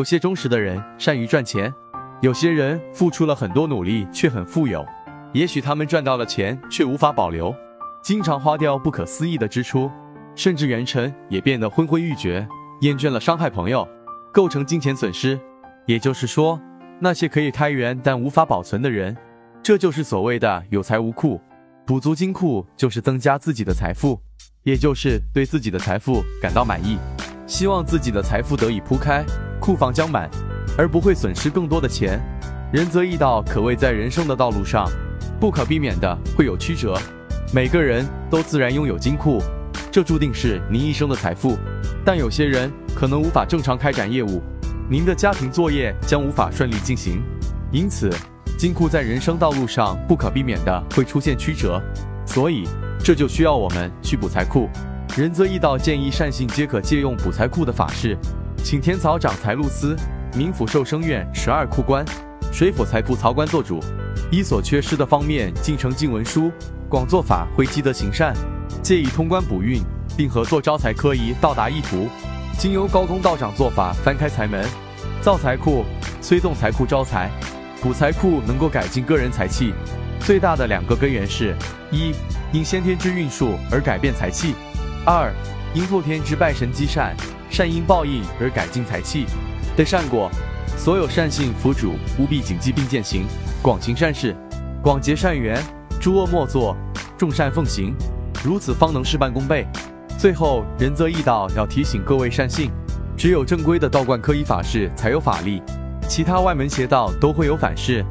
有些忠实的人善于赚钱，有些人付出了很多努力却很富有。也许他们赚到了钱却无法保留，经常花掉不可思议的支出，甚至元辰也变得昏昏欲绝，厌倦了伤害朋友，构成金钱损失。也就是说，那些可以开源但无法保存的人，这就是所谓的有财无库。补足金库就是增加自己的财富，也就是对自己的财富感到满意，希望自己的财富得以铺开，库房将满，而不会损失更多的钱。仁则义道可谓在人生的道路上，不可避免的会有曲折。每个人都自然拥有金库，这注定是您一生的财富。但有些人可能无法正常开展业务，您的家庭作业将无法顺利进行，因此。金库在人生道路上不可避免的会出现曲折，所以这就需要我们去补财库。仁则义道建议善信皆可借用补财库的法事，请天曹掌财禄司、冥府寿生院十二库官、水府财库曹官做主，依所缺失的方面进呈进文书，广做法会积德行善，借以通关补运，并合作招财科仪到达意图。经由高公道长做法翻开财门，造财库，催动财库招财。补财库能够改进个人财气，最大的两个根源是：一，因先天之运数而改变财气；二，因后天之拜神积善，善因报应而改进财气的善果。所有善信福主务必谨记并践行，广行善事，广结善缘，诸恶莫作，众善奉行，如此方能事半功倍。最后，仁则义道要提醒各位善信，只有正规的道观科仪法事才有法力。其他外门邪道都会有反噬。